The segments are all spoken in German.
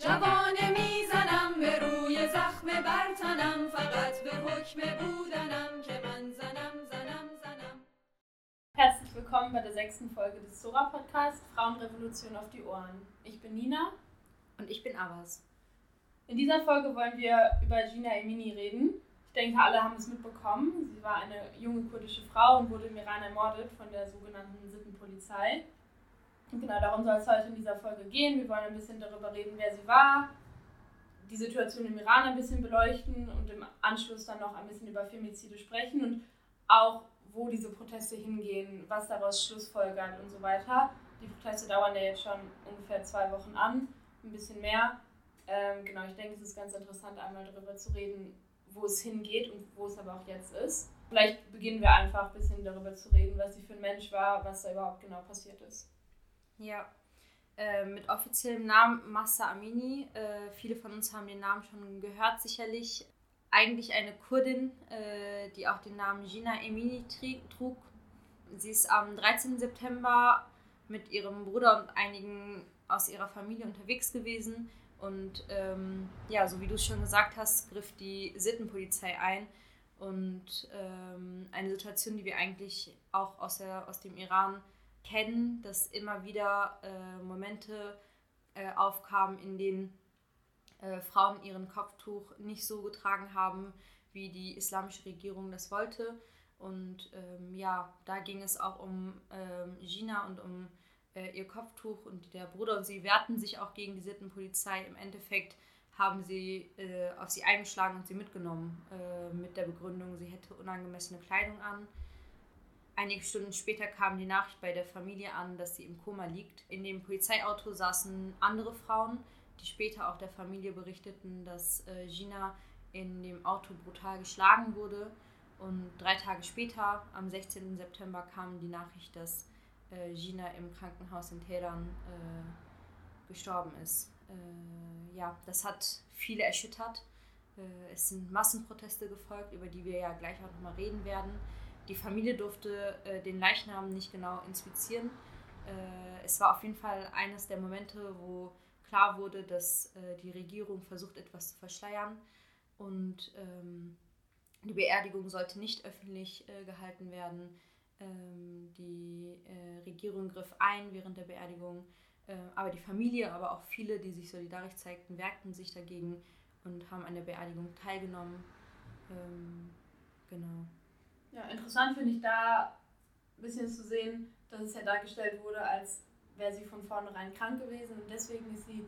جوانه میزنم به روی زخم برتنم فقط به حکم بودنم که من زنم زنم زنم Herzlich willkommen bei der sechsten Folge des Sora Podcast Frauenrevolution auf die Ohren. Ich bin Nina Und ich bin Abbas. In dieser Folge wollen wir über Gina Emini reden. Ich denke, alle haben es mitbekommen. Sie war eine junge kurdische Frau und wurde im Iran ermordet von der sogenannten Sittenpolizei. Genau darum soll es heute in dieser Folge gehen. Wir wollen ein bisschen darüber reden, wer sie war, die Situation im Iran ein bisschen beleuchten und im Anschluss dann noch ein bisschen über Femizide sprechen und auch, wo diese Proteste hingehen, was daraus schlussfolgert und so weiter. Die Proteste dauern ja jetzt schon ungefähr zwei Wochen an, ein bisschen mehr. Ähm, genau, ich denke, es ist ganz interessant, einmal darüber zu reden, wo es hingeht und wo es aber auch jetzt ist. Vielleicht beginnen wir einfach ein bisschen darüber zu reden, was sie für ein Mensch war, was da überhaupt genau passiert ist. Ja, äh, mit offiziellem Namen Massa Amini. Äh, viele von uns haben den Namen schon gehört, sicherlich. Eigentlich eine Kurdin, äh, die auch den Namen Gina Emini trug. Sie ist am 13. September mit ihrem Bruder und einigen aus ihrer Familie unterwegs gewesen. Und ähm, ja, so wie du es schon gesagt hast, griff die Sittenpolizei ein. Und ähm, eine Situation, die wir eigentlich auch aus, der, aus dem Iran kennen, dass immer wieder äh, Momente äh, aufkamen, in denen äh, Frauen ihren Kopftuch nicht so getragen haben, wie die islamische Regierung das wollte. Und ähm, ja, da ging es auch um ähm, Gina und um äh, ihr Kopftuch und der Bruder und sie wehrten sich auch gegen die Sittenpolizei. Im Endeffekt haben sie äh, auf sie eingeschlagen und sie mitgenommen äh, mit der Begründung, sie hätte unangemessene Kleidung an. Einige Stunden später kam die Nachricht bei der Familie an, dass sie im Koma liegt. In dem Polizeiauto saßen andere Frauen, die später auch der Familie berichteten, dass äh, Gina in dem Auto brutal geschlagen wurde. Und drei Tage später, am 16. September, kam die Nachricht, dass äh, Gina im Krankenhaus in Teheran äh, gestorben ist. Äh, ja, das hat viele erschüttert. Es sind Massenproteste gefolgt, über die wir ja gleich auch nochmal reden werden. Die Familie durfte äh, den Leichnam nicht genau inspizieren. Äh, es war auf jeden Fall eines der Momente, wo klar wurde, dass äh, die Regierung versucht, etwas zu verschleiern. Und ähm, die Beerdigung sollte nicht öffentlich äh, gehalten werden. Ähm, die äh, Regierung griff ein während der Beerdigung. Äh, aber die Familie, aber auch viele, die sich solidarisch zeigten, wehrten sich dagegen und haben an der Beerdigung teilgenommen. Ähm, genau. Ja, interessant finde ich da ein bisschen zu sehen, dass es ja dargestellt wurde, als wäre sie von vornherein krank gewesen und deswegen ist sie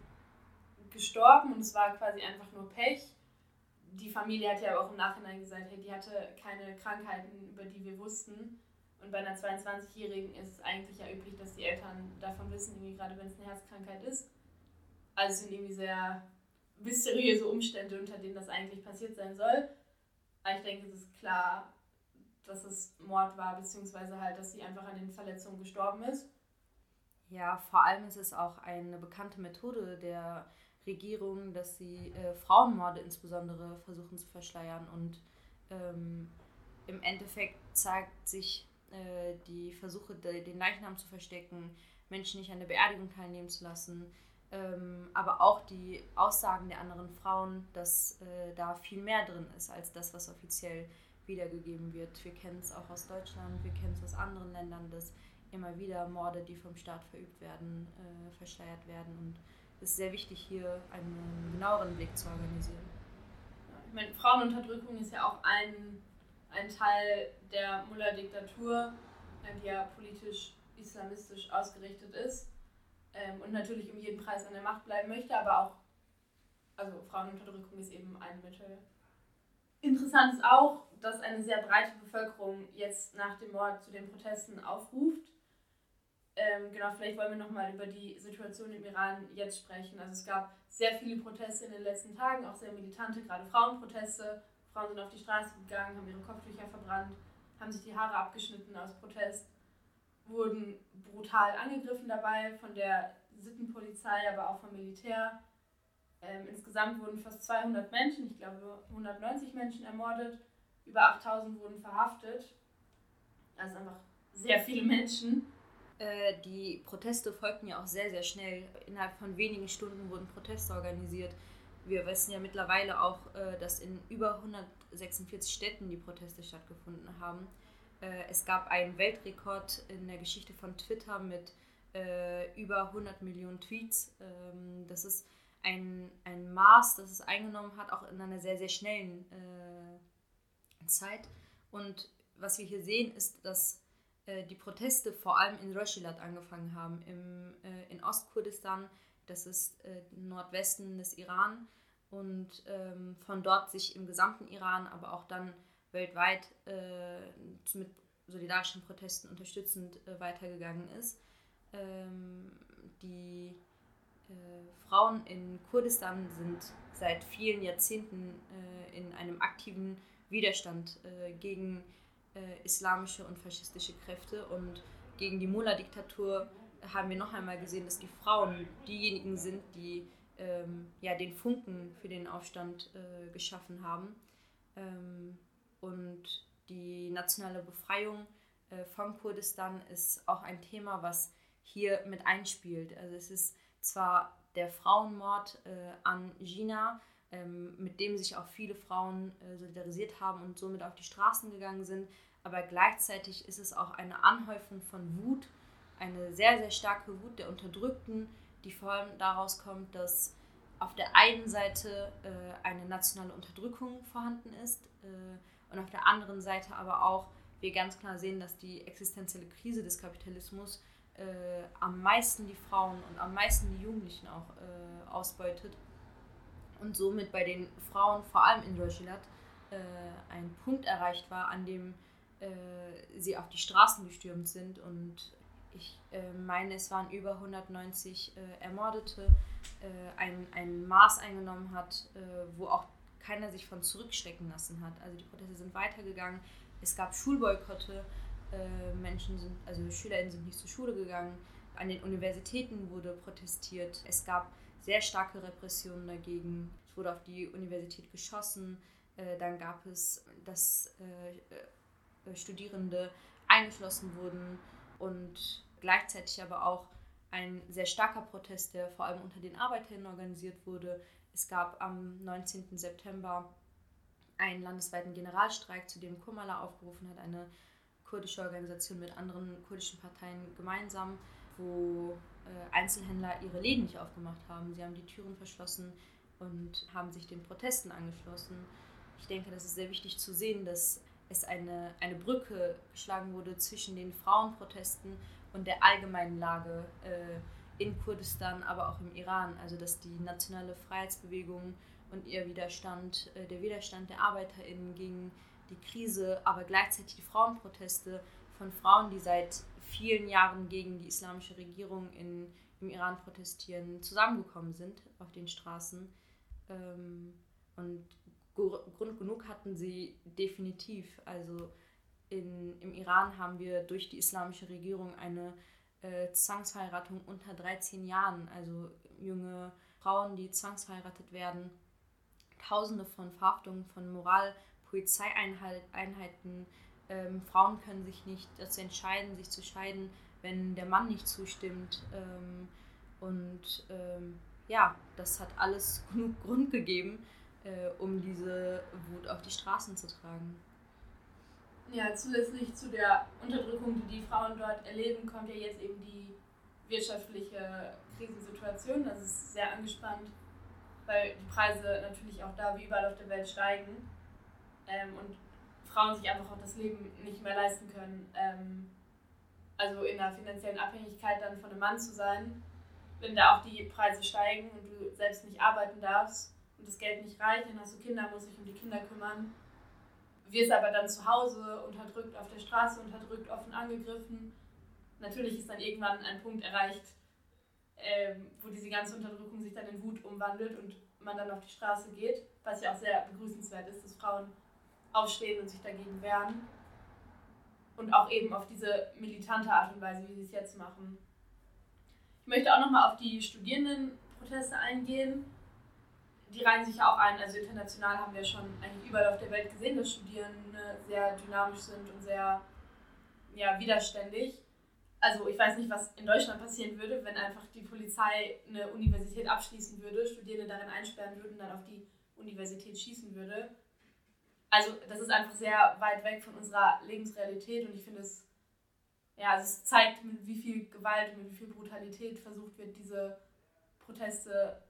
gestorben und es war quasi einfach nur Pech. Die Familie hat ja auch im Nachhinein gesagt, hey, die hatte keine Krankheiten, über die wir wussten. Und bei einer 22-Jährigen ist es eigentlich ja üblich, dass die Eltern davon wissen, irgendwie gerade wenn es eine Herzkrankheit ist. Also es sind irgendwie sehr mysteriöse Umstände, unter denen das eigentlich passiert sein soll. Aber ich denke, es ist klar, dass es Mord war, beziehungsweise halt, dass sie einfach an den Verletzungen gestorben ist. Ja, vor allem ist es auch eine bekannte Methode der Regierung, dass sie äh, Frauenmorde insbesondere versuchen zu verschleiern. Und ähm, im Endeffekt zeigt sich äh, die Versuche, de, den Leichnam zu verstecken, Menschen nicht an der Beerdigung teilnehmen zu lassen, ähm, aber auch die Aussagen der anderen Frauen, dass äh, da viel mehr drin ist als das, was offiziell wiedergegeben wird. Wir kennen es auch aus Deutschland, wir kennen es aus anderen Ländern, dass immer wieder Morde, die vom Staat verübt werden, äh, verschleiert werden. Und es ist sehr wichtig, hier einen genaueren Blick zu organisieren. Ich meine, Frauenunterdrückung ist ja auch ein, ein Teil der Mullah-Diktatur, äh, die ja politisch islamistisch ausgerichtet ist ähm, und natürlich um jeden Preis an der Macht bleiben möchte, aber auch, also Frauenunterdrückung ist eben ein Mittel. Interessant ist auch, dass eine sehr breite Bevölkerung jetzt nach dem Mord zu den Protesten aufruft. Ähm, genau, vielleicht wollen wir nochmal über die Situation im Iran jetzt sprechen. Also es gab sehr viele Proteste in den letzten Tagen, auch sehr militante, gerade Frauenproteste. Frauen sind auf die Straße gegangen, haben ihre Kopftücher verbrannt, haben sich die Haare abgeschnitten aus Protest, wurden brutal angegriffen dabei von der Sittenpolizei, aber auch vom Militär. Ähm, insgesamt wurden fast 200 Menschen, ich glaube 190 Menschen ermordet, über 8000 wurden verhaftet. Also einfach sehr viele Menschen. Äh, die Proteste folgten ja auch sehr, sehr schnell. Innerhalb von wenigen Stunden wurden Proteste organisiert. Wir wissen ja mittlerweile auch, äh, dass in über 146 Städten die Proteste stattgefunden haben. Äh, es gab einen Weltrekord in der Geschichte von Twitter mit über 100 Millionen Tweets. Ähm, das ist ein, ein Maß, das es eingenommen hat, auch in einer sehr, sehr schnellen Zeit. Und was wir hier sehen, ist, dass äh, die Proteste vor allem in Röschilat angefangen haben, im, äh, in Ostkurdistan, das ist äh, Nordwesten des Iran, und ähm, von dort sich im gesamten Iran, aber auch dann weltweit äh, mit solidarischen Protesten unterstützend äh, weitergegangen ist. Ähm, die äh, Frauen in Kurdistan sind seit vielen Jahrzehnten in einem aktiven Widerstand gegen äh, islamische und faschistische Kräfte. Und gegen die Mullah-Diktatur haben wir noch einmal gesehen, dass die Frauen diejenigen sind, die ähm, ja, den Funken für den Aufstand äh, geschaffen haben. Ähm, und die nationale Befreiung äh, von Kurdistan ist auch ein Thema, was hier mit einspielt. Also es ist zwar der Frauenmord äh, an Gina, ähm, mit dem sich auch viele Frauen äh, solidarisiert haben und somit auf die Straßen gegangen sind. Aber gleichzeitig ist es auch eine Anhäufung von Wut, eine sehr, sehr starke Wut der Unterdrückten, die vor allem daraus kommt, dass auf der einen Seite äh, eine nationale Unterdrückung vorhanden ist äh, und auf der anderen Seite aber auch wir ganz klar sehen, dass die existenzielle Krise des Kapitalismus äh, am meisten die Frauen und am meisten die Jugendlichen auch äh, ausbeutet und somit bei den Frauen, vor allem in Rojhilat, äh, ein Punkt erreicht war, an dem äh, sie auf die Straßen gestürmt sind und ich äh, meine, es waren über 190 äh, Ermordete, ein, ein Maß eingenommen hat, wo auch keiner sich von zurückschrecken lassen hat. Also die Proteste sind weitergegangen. Es gab Schulboykotte. Menschen sind, also SchülerInnen sind nicht zur Schule gegangen. An den Universitäten wurde protestiert. Es gab sehr starke Repressionen dagegen. Es wurde auf die Universität geschossen. Äh, dann gab es, dass äh, äh, Studierende eingeschlossen wurden und gleichzeitig aber auch ein sehr starker Protest, der vor allem unter den Arbeiterinnen organisiert wurde. Es gab am 19. September einen landesweiten Generalstreik, zu dem Kumala aufgerufen hat, eine kurdische Organisation mit anderen kurdischen Parteien gemeinsam, wo äh, Einzelhändler ihre Läden nicht aufgemacht haben. Sie haben die Türen verschlossen und haben sich den Protesten angeschlossen. Ich denke, das ist sehr wichtig zu sehen, dass es eine, eine Brücke geschlagen wurde zwischen den Frauenprotesten und der allgemeinen Lage äh, in Kurdistan, aber auch im Iran. Also dass die nationale Freiheitsbewegung und ihr Widerstand, äh, der Widerstand der ArbeiterInnen gegen die Krise, aber gleichzeitig die Frauenproteste von Frauen, die seit vielen Jahren gegen die islamische Regierung in, im Iran protestieren, zusammengekommen sind auf den Straßen. Ähm, und Grund genug hatten sie definitiv. Also in, im Iran haben wir durch die islamische Regierung eine äh, Zwangsheiratung unter 13 Jahren, also junge Frauen, die zwangsverheiratet werden. Tausende von Verhaftungen von Moral-Polizeieinheiten, ähm, Frauen können sich nicht dazu entscheiden, sich zu scheiden, wenn der Mann nicht zustimmt. Ähm, und ähm, ja, das hat alles genug Grund gegeben, äh, um diese Wut auf die Straßen zu tragen. Ja, zusätzlich zu der Unterdrückung, die die Frauen dort erleben, kommt ja jetzt eben die wirtschaftliche Krisensituation. Das ist sehr angespannt, weil die Preise natürlich auch da wie überall auf der Welt steigen. Ähm, und Frauen sich einfach auch das Leben nicht mehr leisten können. Ähm, also in einer finanziellen Abhängigkeit dann von einem Mann zu sein, wenn da auch die Preise steigen und du selbst nicht arbeiten darfst und das Geld nicht reicht, dann hast du Kinder, musst dich um die Kinder kümmern, wirst aber dann zu Hause unterdrückt, auf der Straße unterdrückt, offen angegriffen. Natürlich ist dann irgendwann ein Punkt erreicht, ähm, wo diese ganze Unterdrückung sich dann in Wut umwandelt und man dann auf die Straße geht, was ja auch sehr begrüßenswert ist, dass Frauen aufstehen und sich dagegen wehren. Und auch eben auf diese militante Art und Weise, wie sie es jetzt machen. Ich möchte auch nochmal auf die Studierendenproteste eingehen. Die reihen sich auch ein. Also international haben wir schon eigentlich überall auf der Welt gesehen, dass Studierende sehr dynamisch sind und sehr ja, widerständig. also ich weiß nicht, was in Deutschland passieren würde, wenn einfach die Polizei eine Universität abschließen würde, Studierende darin einsperren würden, dann auf die Universität schießen würde. Also das ist einfach sehr weit weg von unserer Lebensrealität und ich finde es, ja, also es zeigt, mit wie viel Gewalt, mit wie viel Brutalität versucht wird, diese Proteste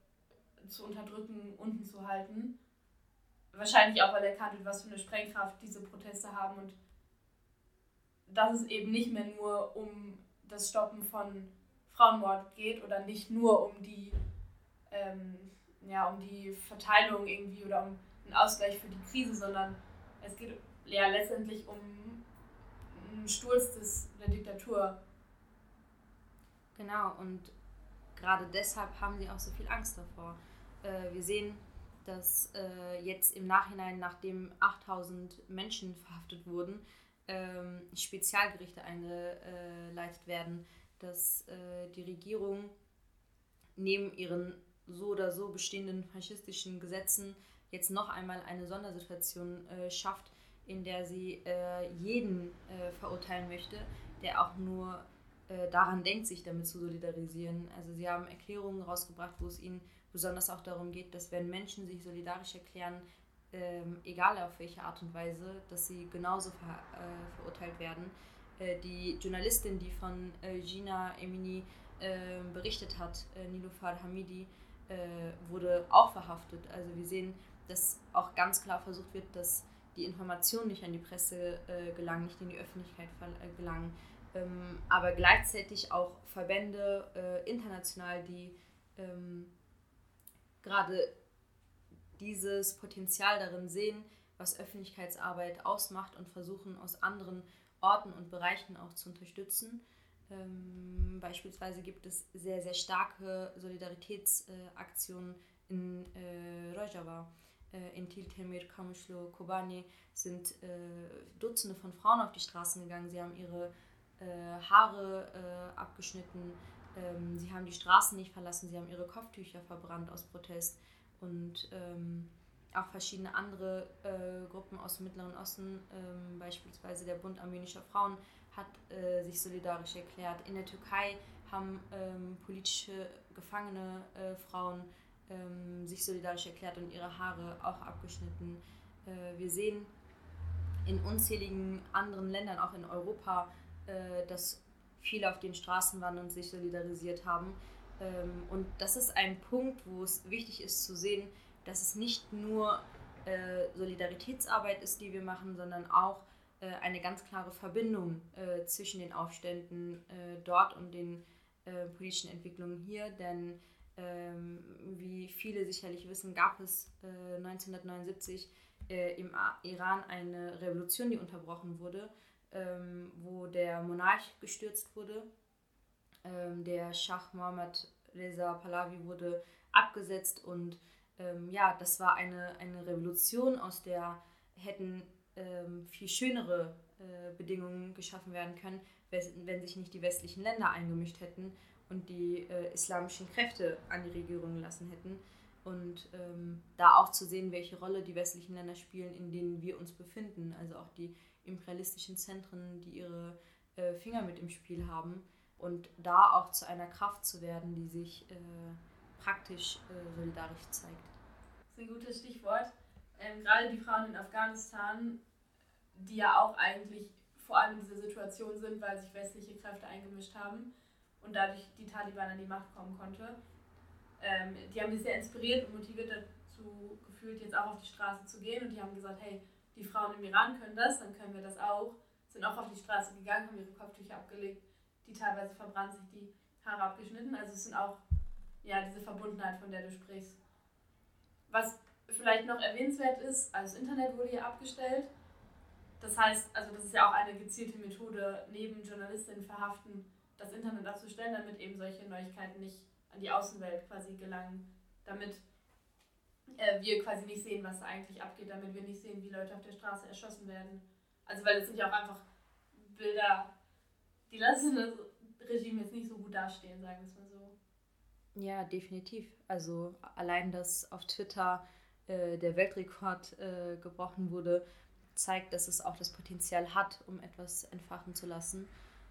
zu unterdrücken, unten zu halten. Wahrscheinlich auch, weil erkannt wird, was für eine Sprengkraft diese Proteste haben und dass es eben nicht mehr nur um das Stoppen von Frauenmord geht oder nicht nur um die, ähm, ja, um die Verteilung irgendwie oder um einen Ausgleich für die Krise, sondern es geht ja letztendlich um einen Sturz des, der Diktatur. Genau, und gerade deshalb haben sie auch so viel Angst davor. Äh, wir sehen, dass äh, jetzt im Nachhinein, nachdem 8000 Menschen verhaftet wurden, ähm, Spezialgerichte eingeleitet werden, dass äh, die Regierung neben ihren so oder so bestehenden faschistischen Gesetzen jetzt noch einmal eine Sondersituation äh, schafft, in der sie äh, jeden äh, verurteilen möchte, der auch nur äh, daran denkt, sich damit zu solidarisieren. Also sie haben Erklärungen rausgebracht, wo es ihnen besonders auch darum geht, dass wenn Menschen sich solidarisch erklären, ähm, egal auf welche Art und Weise, dass sie genauso ver, äh, verurteilt werden. Äh, die Journalistin, die von Gina Emini berichtet hat, äh, Nilufar Hamidi, wurde auch verhaftet. Also wir sehen, dass auch ganz klar versucht wird, dass die Informationen nicht an die Presse äh, gelangen, nicht in die Öffentlichkeit gelangen, ähm, aber gleichzeitig auch Verbände international, die ähm, gerade dieses Potenzial darin sehen, was Öffentlichkeitsarbeit ausmacht und versuchen aus anderen Orten und Bereichen auch zu unterstützen. Ähm, beispielsweise gibt es sehr, sehr starke Solidaritätsaktionen äh, in äh, Rojava. Äh, in Tiltemir, Kamushlo, Kobani sind äh, Dutzende von Frauen auf die Straßen gegangen. Sie haben ihre äh, Haare äh, abgeschnitten, ähm, sie haben die Straßen nicht verlassen, sie haben ihre Kopftücher verbrannt aus Protest und ähm, auch verschiedene andere äh, Gruppen aus dem Mittleren Osten, ähm, beispielsweise der Bund armenischer Frauen, hat äh, sich solidarisch erklärt. In der Türkei haben ähm, politische gefangene äh, Frauen ähm, sich solidarisch erklärt und ihre Haare auch abgeschnitten. Äh, wir sehen in unzähligen anderen Ländern, auch in Europa, äh, dass viele auf den Straßen waren und sich solidarisiert haben. Ähm, und das ist ein Punkt, wo es wichtig ist zu sehen, dass es nicht nur äh, Solidaritätsarbeit ist, die wir machen, sondern auch äh, eine ganz klare Verbindung äh, zwischen den Aufständen dort und den politischen Entwicklungen hier. Denn ähm, wie viele sicherlich wissen, gab es 1979 im Iran eine Revolution, die unterbrochen wurde, ähm, wo der Monarch gestürzt wurde. Ähm, der Schah Mohammed Reza Pahlavi wurde abgesetzt und ähm, ja, das war eine, eine Revolution, aus der hätten ähm, viel schönere äh, Bedingungen geschaffen werden können, wenn sich nicht die westlichen Länder eingemischt hätten und die äh, islamischen Kräfte an die Regierung gelassen hätten. Und ähm, da auch zu sehen, welche Rolle die westlichen Länder spielen, in denen wir uns befinden. Also auch die imperialistischen Zentren, die ihre äh, Finger mit im Spiel haben und da auch zu einer Kraft zu werden, die sich äh, praktisch äh, solidarisch zeigt. Das ist ein gutes Stichwort. Ähm, gerade die Frauen in Afghanistan, die ja auch eigentlich vor allem in dieser Situation sind, weil sich westliche Kräfte eingemischt haben und dadurch die Taliban an die Macht kommen konnte. Ähm, die haben mich sehr inspiriert und motiviert dazu gefühlt, jetzt auch auf die Straße zu gehen und die haben gesagt, hey, die Frauen im Iran können das, dann können wir das auch. Sind auch auf die Straße gegangen, haben ihre Kopftücher abgelegt die teilweise verbrannt, sich die Haare abgeschnitten. Also es sind auch ja, diese Verbundenheit, von der du sprichst. Was vielleicht noch erwähnenswert ist, also das Internet wurde hier abgestellt. Das heißt, also das ist ja auch eine gezielte Methode, neben Journalistinnen verhaften, das Internet abzustellen, damit eben solche Neuigkeiten nicht an die Außenwelt quasi gelangen, damit äh, wir quasi nicht sehen, was da eigentlich abgeht, damit wir nicht sehen, wie Leute auf der Straße erschossen werden. Also weil es sind ja auch einfach Bilder die lassen das Regime jetzt nicht so gut dastehen, sagen wir es mal so. Ja, definitiv. Also allein, dass auf Twitter äh, der Weltrekord äh, gebrochen wurde, zeigt, dass es auch das Potenzial hat, um etwas entfachen zu lassen.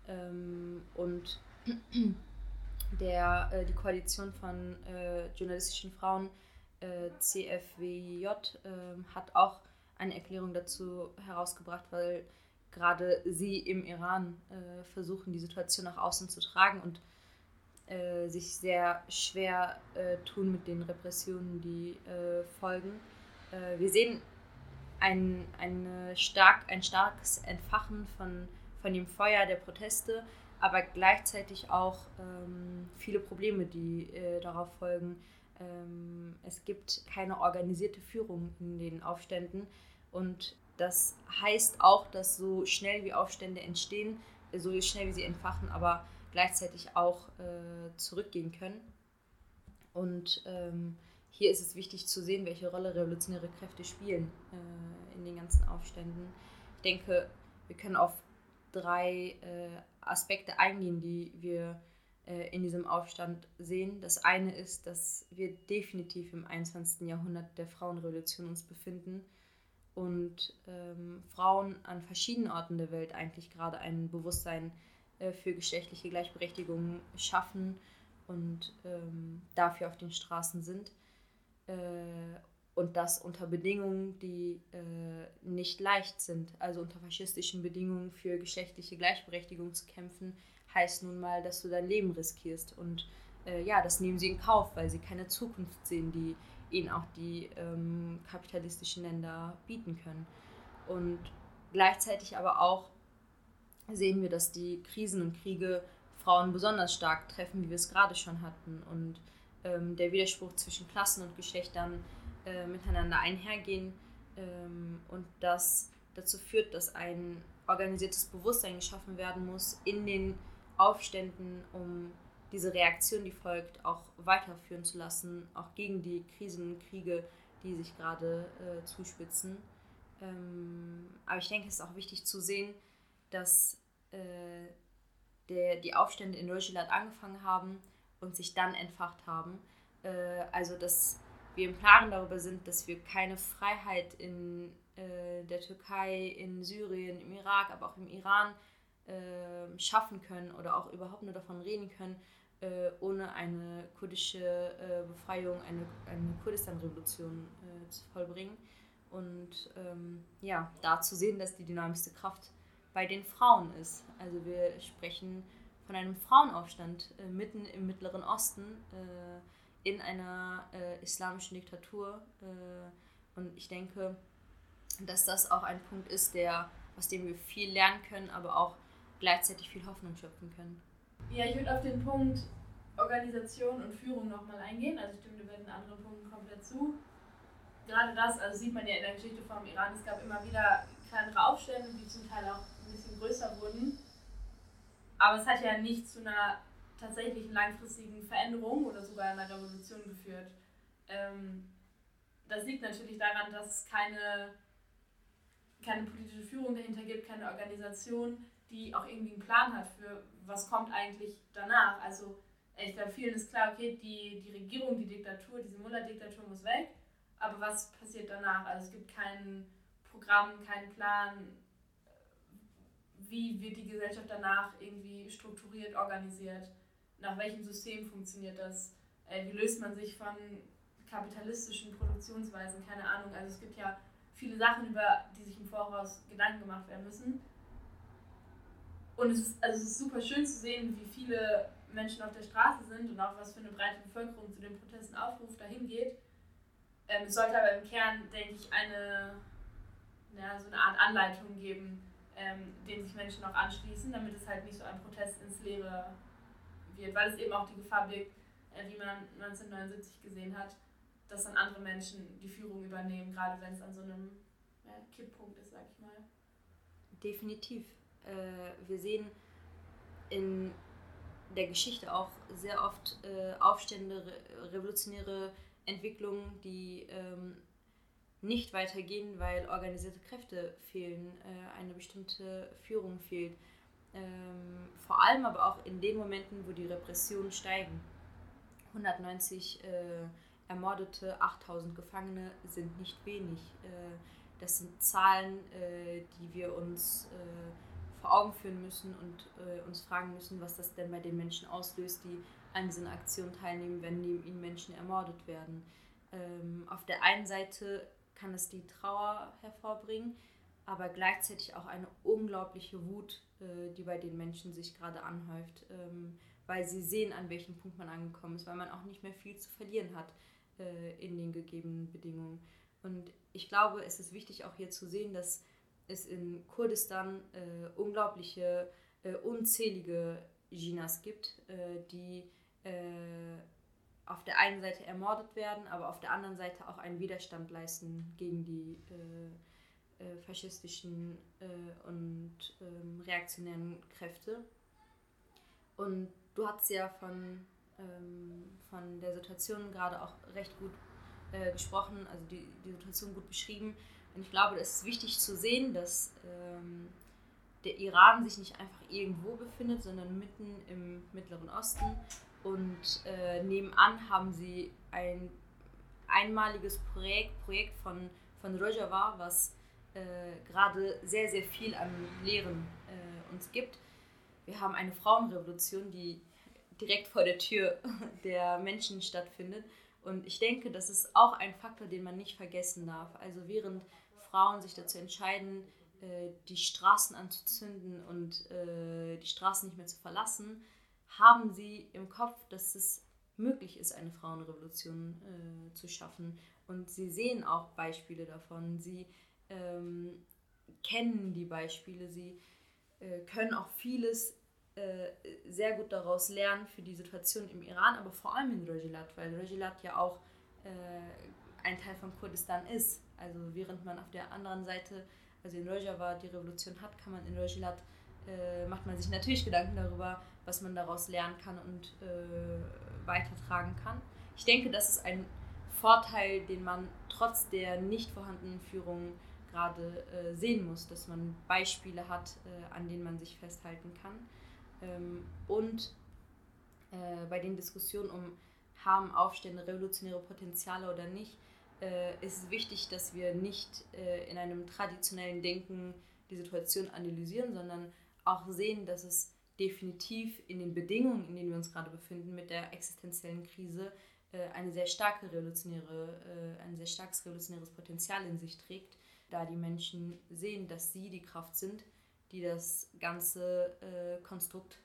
Ähm, und der, äh, die Koalition von äh, journalistischen Frauen äh, CFWJ ähm, hat auch eine Erklärung dazu herausgebracht, weil gerade sie im Iran äh, versuchen, die Situation nach außen zu tragen und äh, sich sehr schwer äh, tun mit den Repressionen, die folgen. Wir sehen ein, eine stark, ein starkes Entfachen von, von dem Feuer der Proteste, aber gleichzeitig auch ähm, viele Probleme, die äh, darauf folgen. Ähm, es gibt keine organisierte Führung in den Aufständen und das heißt auch, dass so schnell wie Aufstände entstehen, so schnell wie sie entfachen, aber gleichzeitig auch äh, zurückgehen können. Und ähm, hier ist es wichtig zu sehen, welche Rolle revolutionäre Kräfte spielen äh, in den ganzen Aufständen. Ich denke, wir können auf drei äh, Aspekte eingehen, die wir äh, in diesem Aufstand sehen. Das eine ist, dass wir definitiv im 21. Jahrhundert der Frauenrevolution uns befinden und ähm, Frauen an verschiedenen Orten der Welt eigentlich gerade ein Bewusstsein äh, für geschlechtliche Gleichberechtigung schaffen und ähm, dafür auf den Straßen sind. Und das unter Bedingungen, die äh, nicht leicht sind. Also unter faschistischen Bedingungen für geschlechtliche Gleichberechtigung zu kämpfen, heißt nun mal, dass du dein Leben riskierst. Und äh, ja, das nehmen sie in Kauf, weil sie keine Zukunft sehen, die ihnen auch die ähm, kapitalistischen Länder bieten können. Und gleichzeitig aber auch sehen wir, dass die Krisen und Kriege Frauen besonders stark treffen, wie wir es gerade schon hatten. Und ähm, der Widerspruch zwischen Klassen und Geschlechtern äh, miteinander einhergehen ähm, und das dazu führt, dass ein organisiertes Bewusstsein geschaffen werden muss in den Aufständen, um diese Reaktion, die folgt, auch weiterführen zu lassen, auch gegen die Krisen und Kriege, die sich gerade äh, zuspitzen. Ähm, aber ich denke, es ist auch wichtig zu sehen, dass äh, der, die Aufstände in Deutschland angefangen haben und sich dann entfacht haben. Äh, also, dass wir im Klaren darüber sind, dass wir keine Freiheit in äh, der Türkei, in Syrien, im Irak, aber auch im Iran äh, schaffen können oder auch überhaupt nur davon reden können, äh, ohne eine kurdische äh, Befreiung, eine, eine Kurdistan-Revolution äh, zu vollbringen. Und ähm, ja, da zu sehen, dass die dynamischste Kraft bei den Frauen ist. Also wir sprechen von einem Frauenaufstand äh, mitten im Mittleren Osten äh, in einer äh, islamischen Diktatur. Äh, und ich denke, dass das auch ein Punkt ist, der, aus dem wir viel lernen können, aber auch gleichzeitig viel Hoffnung schöpfen können. Ja, ich würde auf den Punkt Organisation und Führung nochmal eingehen. Also ich stimme dir bei den anderen Punkten komplett zu. Gerade das, also sieht man ja in der Geschichte vom Iran, es gab immer wieder kleinere Aufstände, die zum Teil auch ein bisschen größer wurden. Aber es hat ja nicht zu einer tatsächlichen langfristigen Veränderung oder sogar einer Revolution geführt. Ähm, das liegt natürlich daran, dass es keine, keine politische Führung dahinter gibt, keine Organisation, die auch irgendwie einen Plan hat für, was kommt eigentlich danach. Also ich glaube, vielen ist klar, okay, die, die Regierung, die Diktatur, diese Mullah-Diktatur muss weg, aber was passiert danach? Also es gibt kein Programm, keinen Plan, wie wird die Gesellschaft danach irgendwie strukturiert, organisiert, nach welchem System funktioniert das, äh, wie löst man sich von kapitalistischen Produktionsweisen, keine Ahnung. Also es gibt ja viele Sachen, über die sich im Voraus Gedanken gemacht werden müssen. Und es ist, also es ist super schön zu sehen, wie viele Menschen auf der Straße sind und auch was für eine breite Bevölkerung zu den Protesten aufruft, dahin geht. Ähm, es sollte aber im Kern, denke ich, eine, ja, so eine Art Anleitung geben, ähm, denen sich Menschen auch anschließen, damit es halt nicht so ein Protest ins Leere wird, weil es eben auch die Gefahr birgt, äh, wie man 1979 gesehen hat, dass dann andere Menschen die Führung übernehmen, gerade wenn es an so einem ja, Kipppunkt ist, sag ich mal. Definitiv. Äh, wir sehen in der Geschichte auch sehr oft äh, Aufstände, re revolutionäre Entwicklungen, die ähm, nicht weitergehen, weil organisierte Kräfte fehlen, äh, eine bestimmte Führung fehlt. Ähm, vor allem aber auch in den Momenten, wo die Repressionen steigen. 190 äh, Ermordete, 8000 Gefangene sind nicht wenig. Äh, das sind Zahlen, äh, die wir uns äh, vor Augen führen müssen und äh, uns fragen müssen, was das denn bei den Menschen auslöst, die an diesen Aktionen teilnehmen, wenn neben ihnen Menschen ermordet werden. Ähm, auf der einen Seite kann es die Trauer hervorbringen, aber gleichzeitig auch eine unglaubliche Wut, die bei den Menschen sich gerade anhäuft, ähm, weil sie sehen, an welchem Punkt man angekommen ist, weil man auch nicht mehr viel zu verlieren hat äh, in den gegebenen Bedingungen. Und ich glaube, es ist wichtig auch hier zu sehen, dass es in Kurdistan äh, unglaubliche, äh, unzählige Jinas gibt, äh, die äh, auf der einen Seite ermordet werden, aber auf der anderen Seite auch einen Widerstand leisten gegen die äh, äh, faschistischen und ähm, reaktionären Kräfte. Und du hast ja von, ähm, von der Situation gerade auch recht gut gesprochen, also die, die Situation gut beschrieben. Und ich glaube, es ist wichtig zu sehen, dass ähm, der Iran sich nicht einfach irgendwo befindet, sondern mitten im Mittleren Osten. Und äh, nebenan haben sie ein einmaliges Projekt, Projekt von, von Rojava, was äh, gerade sehr, sehr viel an Lehren äh, uns gibt. Wir haben eine Frauenrevolution, die direkt vor der Tür der Menschen stattfindet. Und ich denke, das ist auch ein Faktor, den man nicht vergessen darf. Also während Frauen sich dazu entscheiden, äh, die Straßen anzuzünden und äh, die Straßen nicht mehr zu verlassen, haben sie im Kopf, dass es möglich ist, eine Frauenrevolution zu schaffen. Und sie sehen auch Beispiele davon. Sie ähm, kennen die Beispiele. Sie äh, können auch vieles äh, sehr gut daraus lernen für die Situation im Iran, aber vor allem in Rojilat, weil Rojilat ja auch äh, ein Teil von Kurdistan ist. Also während man auf der anderen Seite, also in Rojava die Revolution hat, kann man in Rojilat, äh, macht man sich natürlich Gedanken darüber, was man daraus lernen kann und äh, weitertragen kann. Ich denke, das ist ein Vorteil, den man trotz der nicht vorhandenen Führung gerade äh, sehen muss, dass man Beispiele hat, äh, an denen man sich festhalten kann. Ähm, und äh, bei den Diskussionen um haben Aufstände revolutionäre Potenziale oder nicht, äh, ist es wichtig, dass wir nicht äh, in einem traditionellen Denken die Situation analysieren, sondern auch sehen, dass es definitiv in den Bedingungen, in denen wir uns gerade befinden, mit der existenziellen Krise, äh, eine sehr starke revolutionäre, ein sehr starkes revolutionäres Potenzial in sich trägt, da die Menschen sehen, dass sie die Kraft sind, die das ganze äh, Konstrukt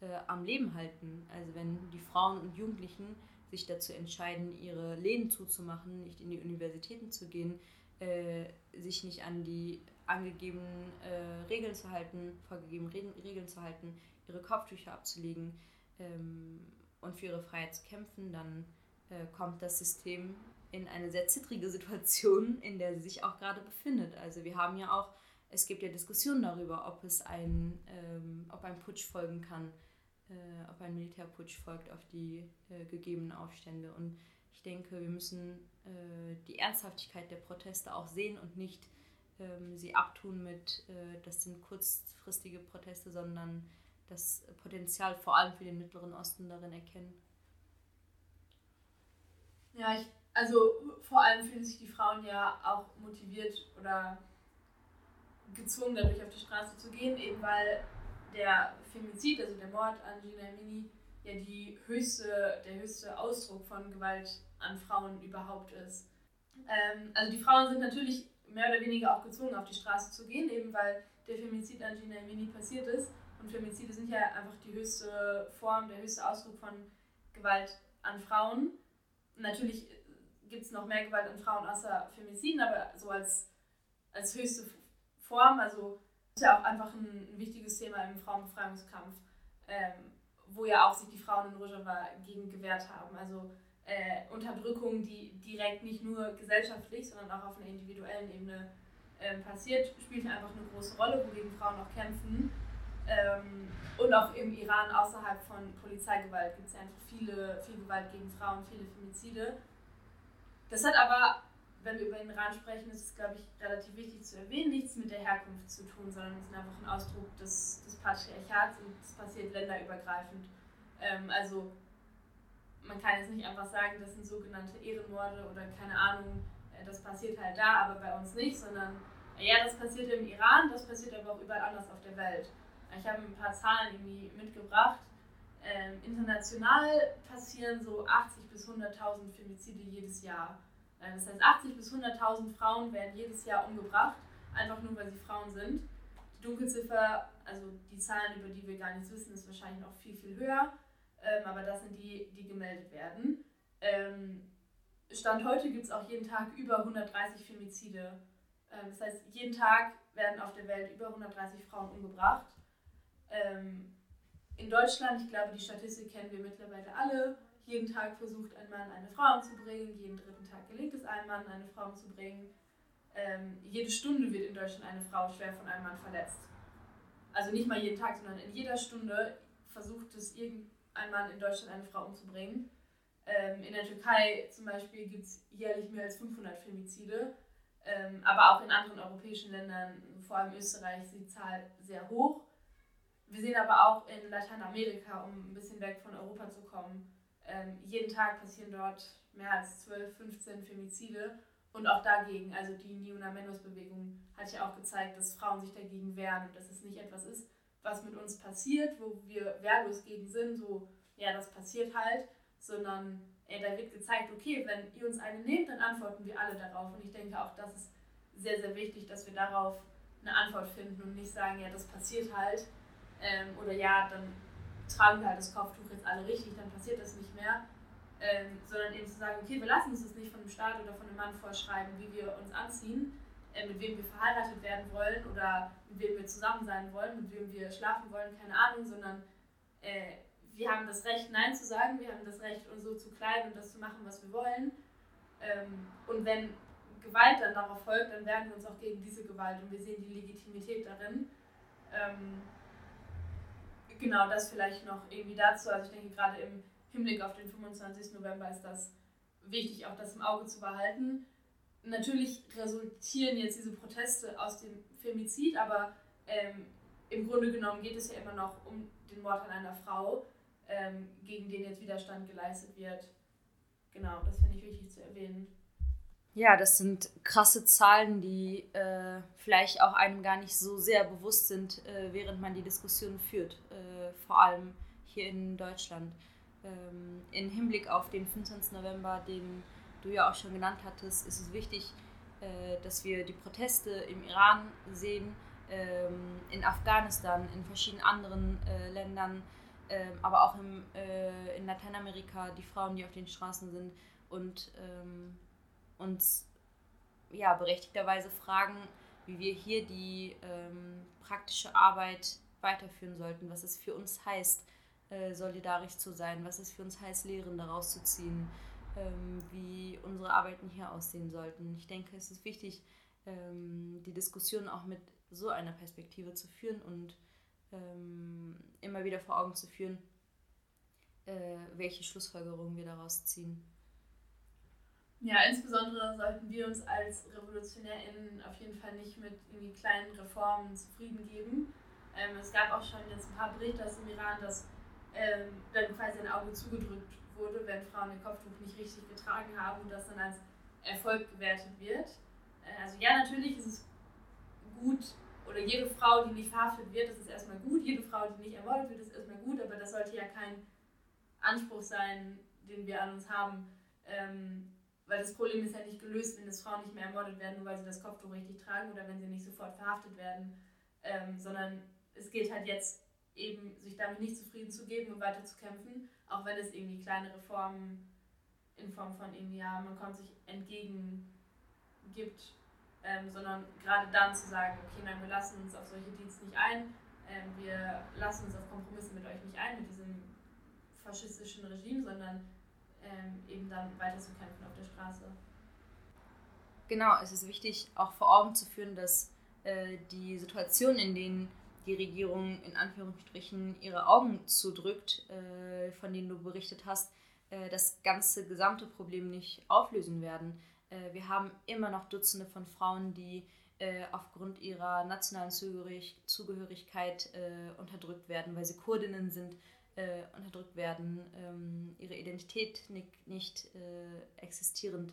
äh, am Leben halten. Also wenn die Frauen und Jugendlichen sich dazu entscheiden, ihre Läden zuzumachen, nicht in die Universitäten zu gehen, äh, sich nicht an die angegebenen äh, Regeln zu halten, vorgegebenen Re Regeln zu halten, ihre Kopftücher abzulegen ähm, und für ihre Freiheit zu kämpfen, dann äh, kommt das System in eine sehr zittrige Situation, in der sie sich auch gerade befindet. Also wir haben ja auch, es gibt ja Diskussionen darüber, ob es ein, ähm, ob ein Putsch folgen kann äh, ob ein Militärputsch folgt auf die äh, gegebenen Aufstände. Und ich denke, wir müssen äh, die Ernsthaftigkeit der Proteste auch sehen und nicht ähm, sie abtun mit, äh, das sind kurzfristige Proteste, sondern das Potenzial vor allem für den Mittleren Osten darin erkennen. Ja, ich, also vor allem fühlen sich die Frauen ja auch motiviert oder gezwungen, dadurch auf die Straße zu gehen, eben weil der Femizid, also der Mord an Gina Mini, ja die höchste, der höchste Ausdruck von Gewalt an Frauen überhaupt ist. Ähm, also die Frauen sind natürlich mehr oder weniger auch gezwungen, auf die Straße zu gehen, eben weil der Femizid an Gina Mini passiert ist. Und Femizide sind ja einfach die höchste Form, der höchste Ausdruck von Gewalt an Frauen. Natürlich gibt es noch mehr Gewalt an Frauen außer Femiziden, aber so als, als höchste Form, also ist ja auch einfach ein, ein wichtiges Thema im Frauenbefreiungskampf, ähm, wo ja auch sich die Frauen in Rojava gegen gewehrt haben. Also äh, Unterdrückung, die direkt nicht nur gesellschaftlich, sondern auch auf einer individuellen Ebene ähm, passiert, spielt einfach eine große Rolle, wogegen Frauen auch kämpfen. Ähm, und auch im Iran außerhalb von Polizeigewalt gibt es ja einfach viele, viel Gewalt gegen Frauen, viele Femizide. Das hat aber wenn wir über den Iran sprechen, ist es, glaube ich, relativ wichtig zu erwähnen, nichts mit der Herkunft zu tun, sondern es ist einfach ein Ausdruck des, des Patriarchats und es passiert länderübergreifend. Ähm, also man kann jetzt nicht einfach sagen, das sind sogenannte Ehrenmorde oder keine Ahnung, äh, das passiert halt da, aber bei uns nicht, sondern Ja, das passiert im Iran, das passiert aber auch überall anders auf der Welt. Ich habe ein paar Zahlen irgendwie mitgebracht. Ähm, international passieren so 80 bis 100.000 Femizide jedes Jahr. Äh, das heißt, 80 bis 100.000 Frauen werden jedes Jahr umgebracht, einfach nur weil sie Frauen sind. Die Dunkelziffer, also die Zahlen, über die wir gar nichts wissen, ist wahrscheinlich noch viel, viel höher. Ähm, aber das sind die, die gemeldet werden. Ähm, Stand heute gibt es auch jeden Tag über 130 Femizide. Ähm, das heißt, jeden Tag werden auf der Welt über 130 Frauen umgebracht. Ähm, in Deutschland, ich glaube, die Statistik kennen wir mittlerweile alle. Jeden Tag versucht ein Mann eine Frau umzubringen, jeden dritten Tag gelingt es einem Mann, eine Frau umzubringen. Ähm, jede Stunde wird in Deutschland eine Frau schwer von einem Mann verletzt. Also nicht mal jeden Tag, sondern in jeder Stunde versucht es irgendein Mann in Deutschland eine Frau umzubringen. Ähm, in der Türkei zum Beispiel gibt es jährlich mehr als 500 Femizide, ähm, aber auch in anderen europäischen Ländern, vor allem Österreich, ist die Zahl sehr hoch. Wir sehen aber auch in Lateinamerika, um ein bisschen weg von Europa zu kommen, ähm, jeden Tag passieren dort mehr als 12, 15 Femizide. Und auch dagegen, also die Niuna Menos-Bewegung hat ja auch gezeigt, dass Frauen sich dagegen wehren und dass es nicht etwas ist, was mit uns passiert, wo wir wehrlos gegen sind, so, ja, das passiert halt, sondern ey, da wird gezeigt, okay, wenn ihr uns eine nehmt, dann antworten wir alle darauf. Und ich denke auch, das ist sehr, sehr wichtig, dass wir darauf eine Antwort finden und nicht sagen, ja, das passiert halt. Ähm, oder ja, dann tragen wir halt das Kopftuch jetzt alle richtig, dann passiert das nicht mehr. Ähm, sondern eben zu sagen, okay, wir lassen uns das nicht von dem Staat oder von einem Mann vorschreiben, wie wir uns anziehen, äh, mit wem wir verheiratet werden wollen oder mit wem wir zusammen sein wollen, mit wem wir schlafen wollen, keine Ahnung, sondern äh, wir haben das Recht, Nein zu sagen, wir haben das Recht, uns so zu kleiden und das zu machen, was wir wollen. Ähm, und wenn Gewalt dann darauf folgt, dann werden wir uns auch gegen diese Gewalt und wir sehen die Legitimität darin. Ähm, genau das vielleicht noch irgendwie dazu. Also ich denke gerade im Hinblick auf den 25. November ist das wichtig, auch das im Auge zu behalten. Natürlich resultieren jetzt diese Proteste aus dem Femizid, aber ähm, im Grunde genommen geht es ja immer noch um den Mord an einer Frau, ähm, gegen den jetzt Widerstand geleistet wird. Genau, das finde ich wichtig zu erwähnen. Ja, das sind krasse Zahlen, die äh, vielleicht auch einem gar nicht so sehr bewusst sind, äh, während man die Diskussion führt, äh, vor allem hier in Deutschland. Ähm, Im Hinblick auf den 25. November, den du ja auch schon genannt hattest, ist es wichtig, äh, dass wir die Proteste im Iran sehen, ähm, in Afghanistan, in verschiedenen anderen äh, Ländern, ähm, aber auch im, äh, in Lateinamerika, die Frauen, die auf den Straßen sind und uns ja, berechtigterweise fragen, wie wir hier die ähm, praktische Arbeit weiterführen sollten, was es für uns heißt, äh, solidarisch zu sein, was es für uns heißt, Lehren daraus zu ziehen, ähm, wie unsere Arbeiten hier aussehen sollten. Ich denke, es ist wichtig, ähm, die Diskussion auch mit so einer Perspektive zu führen und ähm, immer wieder vor Augen zu führen, äh, welche Schlussfolgerungen wir daraus ziehen. Ja, insbesondere sollten wir uns als RevolutionärInnen auf jeden Fall nicht mit irgendwie kleinen Reformen zufrieden geben. Ähm, es gab auch schon jetzt ein paar Berichte aus dem Iran, dass ähm, dann quasi ein Auge zugedrückt wurde, wenn Frauen ihr Kopftuch nicht richtig getragen haben und das dann als Erfolg gewertet wird. Äh, also ja, natürlich ist es gut, oder jede Frau, die nicht verhaftet wird, das ist erstmal gut. Jede Frau, die nicht ermordet wird, ist erstmal gut, aber das sollte ja kein Anspruch sein, den wir an uns haben. Ähm, weil das Problem ist ja nicht gelöst, wenn es Frauen nicht mehr ermordet werden, nur weil sie das Kopftuch richtig tragen oder wenn sie nicht sofort verhaftet werden, ähm, sondern es gilt halt jetzt eben, sich damit nicht zufrieden zu geben und weiter zu kämpfen, auch wenn es irgendwie kleine Reformen in Form von irgendwie, ja, man kommt sich entgegen gibt, ähm, sondern gerade dann zu sagen, okay, nein, wir lassen uns auf solche Dienste nicht ein, ähm, wir lassen uns auf Kompromisse mit euch nicht ein, mit diesem faschistischen Regime, sondern ähm, eben dann weiterzukämpfen auf der Straße. Genau, es ist wichtig, auch vor Augen zu führen, dass äh, die Situationen, in denen die Regierung in Anführungsstrichen ihre Augen zudrückt, äh, von denen du berichtet hast, äh, das ganze gesamte Problem nicht auflösen werden. Äh, wir haben immer noch Dutzende von Frauen, die äh, aufgrund ihrer nationalen Zugehörig Zugehörigkeit äh, unterdrückt werden, weil sie Kurdinnen sind, unterdrückt werden, ähm, Identität nicht, nicht äh, existierend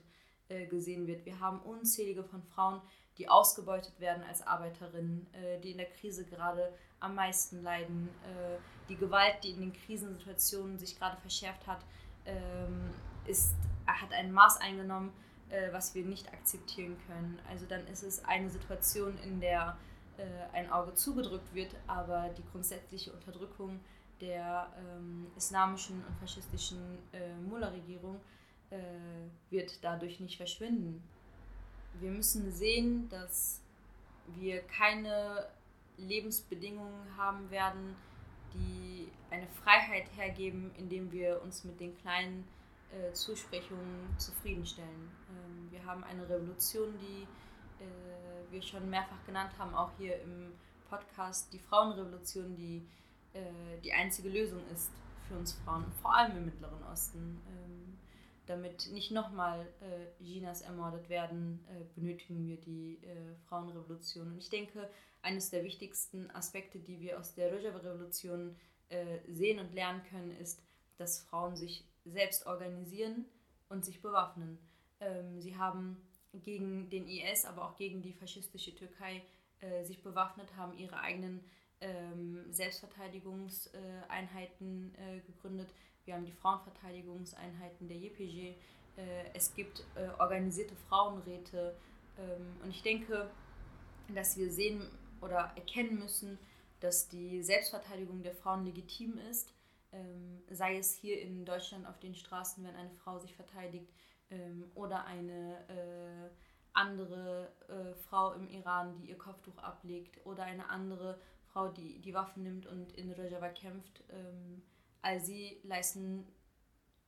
äh, gesehen wird. Wir haben unzählige von Frauen, die ausgebeutet werden als Arbeiterinnen, äh, die in der Krise gerade am meisten leiden, äh, die Gewalt, die in den Krisensituationen sich gerade verschärft hat, ähm, ist, hat ein Maß eingenommen, äh, was wir nicht akzeptieren können. Also dann ist es eine Situation, in der äh, ein Auge zugedrückt wird, aber die grundsätzliche Unterdrückung der ähm, islamischen und faschistischen äh, Mullah-Regierung äh, wird dadurch nicht verschwinden. Wir müssen sehen, dass wir keine Lebensbedingungen haben werden, die eine Freiheit hergeben, indem wir uns mit den kleinen äh, Zusprechungen zufriedenstellen. Ähm, wir haben eine Revolution, die äh, wir schon mehrfach genannt haben, auch hier im Podcast, die Frauenrevolution, die äh, die einzige Lösung ist für uns Frauen, vor allem im Mittleren Osten. Ähm, damit nicht nochmal äh, Ginas ermordet werden, äh, benötigen wir die äh, Frauenrevolution. Und ich denke, eines der wichtigsten Aspekte, die wir aus der Rojava-Revolution äh, sehen und lernen können, ist, dass Frauen sich selbst organisieren und sich bewaffnen. Ähm, sie haben gegen den IS, aber auch gegen die faschistische Türkei äh, sich bewaffnet, haben ihre eigenen ähm, Selbstverteidigungseinheiten äh, gegründet. Wir haben die Frauenverteidigungseinheiten der JPG. Äh, es gibt äh, organisierte Frauenräte. Ähm, und ich denke, dass wir sehen oder erkennen müssen, dass die Selbstverteidigung der Frauen legitim ist. Ähm, sei es hier in Deutschland auf den Straßen, wenn eine Frau sich verteidigt, ähm, oder eine äh, andere Frau im Iran, die ihr Kopftuch ablegt, oder eine andere Frau, die die Waffen nimmt und in Rojava kämpft. Ähm, all sie leisten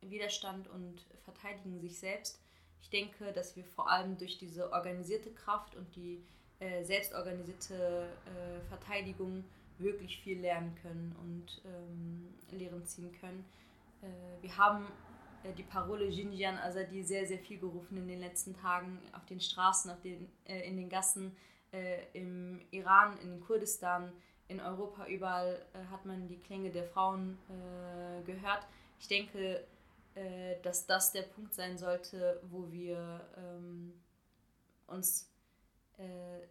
Widerstand und verteidigen sich selbst. Ich denke, dass wir vor allem durch diese organisierte Kraft und die äh, selbstorganisierte äh, Verteidigung wirklich viel lernen können und ähm, Lehren ziehen können. Äh, wir haben äh, die Parole Jinjian Azadi sehr, sehr viel gerufen in den letzten Tagen auf den Straßen, auf den, äh, in den Gassen äh, im Iran, in Kurdistan, in Europa überall äh, hat man die Klänge der Frauen äh, gehört. Ich denke, äh, dass das der Punkt sein sollte, wo wir ähm, uns äh,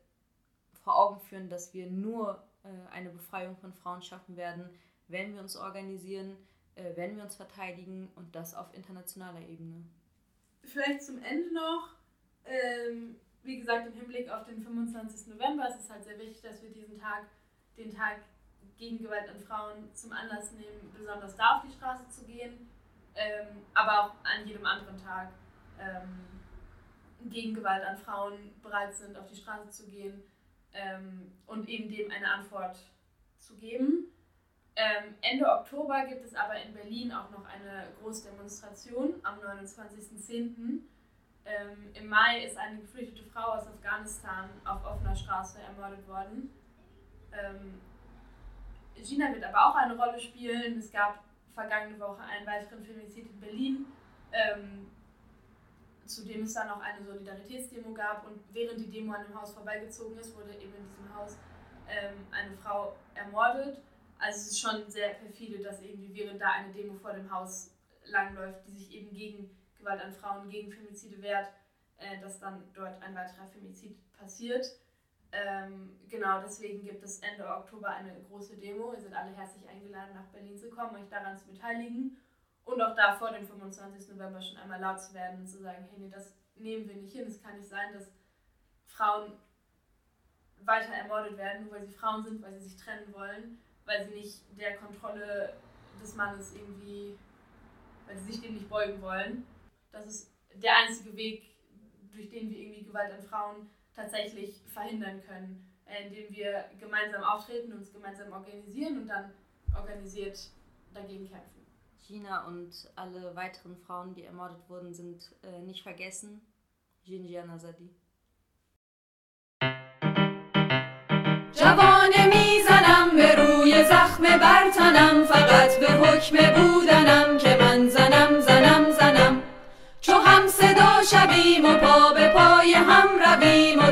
vor Augen führen, dass wir nur äh, eine Befreiung von Frauen schaffen werden, wenn wir uns organisieren, äh, wenn wir uns verteidigen und das auf internationaler Ebene. Vielleicht zum Ende noch. Ähm, wie gesagt, im Hinblick auf den 25. November ist es halt sehr wichtig, dass wir diesen Tag den Tag gegen Gewalt an Frauen zum Anlass nehmen, besonders da auf die Straße zu gehen, ähm, aber auch an jedem anderen Tag ähm, gegen Gewalt an Frauen bereit sind, auf die Straße zu gehen ähm, und eben dem eine Antwort zu geben. Ähm, Ende Oktober gibt es aber in Berlin auch noch eine Großdemonstration am 29.10. Ähm, Im Mai ist eine geflüchtete Frau aus Afghanistan auf offener Straße ermordet worden. Ähm, China wird aber auch eine Rolle spielen. Es gab vergangene Woche einen weiteren Femizid in Berlin, ähm, zu dem es dann auch eine Solidaritätsdemo gab. Und während die Demo an dem Haus vorbeigezogen ist, wurde eben in diesem Haus ähm, eine Frau ermordet. Also es ist schon sehr perfide, dass irgendwie während da eine Demo vor dem Haus langläuft, die sich eben gegen Gewalt an Frauen, gegen Femizide wehrt, äh, dass dann dort ein weiterer Femizid passiert. Ähm, genau, deswegen gibt es Ende Oktober eine große Demo. Ihr seid alle herzlich eingeladen, nach Berlin zu kommen, euch daran zu beteiligen und auch da vor dem 25. November schon einmal laut zu werden und zu sagen, hey, nee, das nehmen wir nicht hin. Es kann nicht sein, dass Frauen weiter ermordet werden, nur weil sie Frauen sind, weil sie sich trennen wollen, weil sie nicht der Kontrolle des Mannes irgendwie, weil sie sich dem nicht beugen wollen. Das ist der einzige Weg, durch den wir irgendwie Gewalt an Frauen tatsächlich verhindern können, äh, indem wir gemeinsam auftreten, uns gemeinsam organisieren und dann organisiert dagegen kämpfen. Gina und alle weiteren Frauen, die ermordet wurden, sind äh, nicht vergessen. Jinjia Nazadi. جوانه میزنم به روی زخم برتنم فقط به حکم بودنم که من زنم هم رویم و